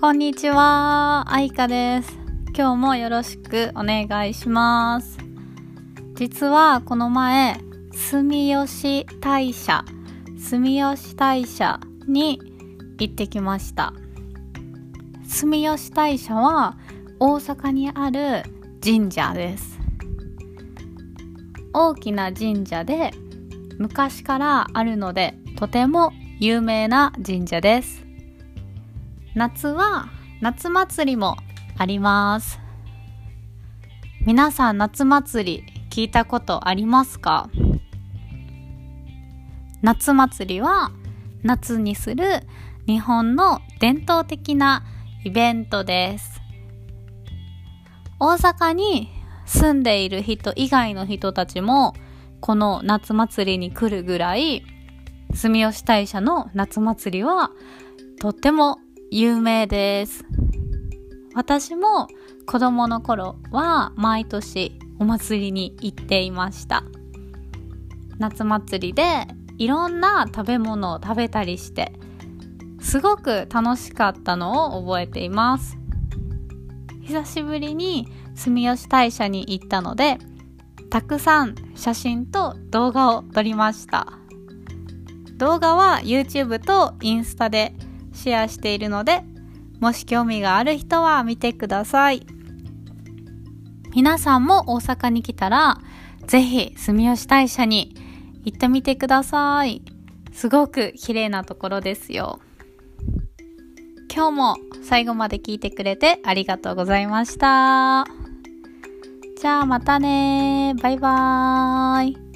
こんにちは、あいかです。今日もよろしくお願いします。実はこの前、住吉大社、住吉大社に行ってきました。住吉大社は大阪にある神社です。大きな神社で昔からあるのでとても有名な神社です。夏は夏祭りもあります。皆さん夏祭り聞いたことありますか？夏祭りは夏にする日本の伝統的なイベントです。大阪に住んでいる人以外の人たちもこの夏祭りに来るぐらい住吉大社の夏祭りはとっても有名です。私も子供の頃は毎年お祭りに行っていました。夏祭りでいろんな食べ物を食べたりしてすごく楽しかったのを覚えています。久しぶりに住吉大社に行ったのでたくさん写真と動画を撮りました。動画は YouTube とインスタでシェアしているので、もし興味がある人は見てください。皆さんも大阪に来たら、ぜひ住吉大社に行ってみてください。すごく綺麗なところですよ。今日も最後まで聞いてくれてありがとうございました。じゃあまたねバイバーイ。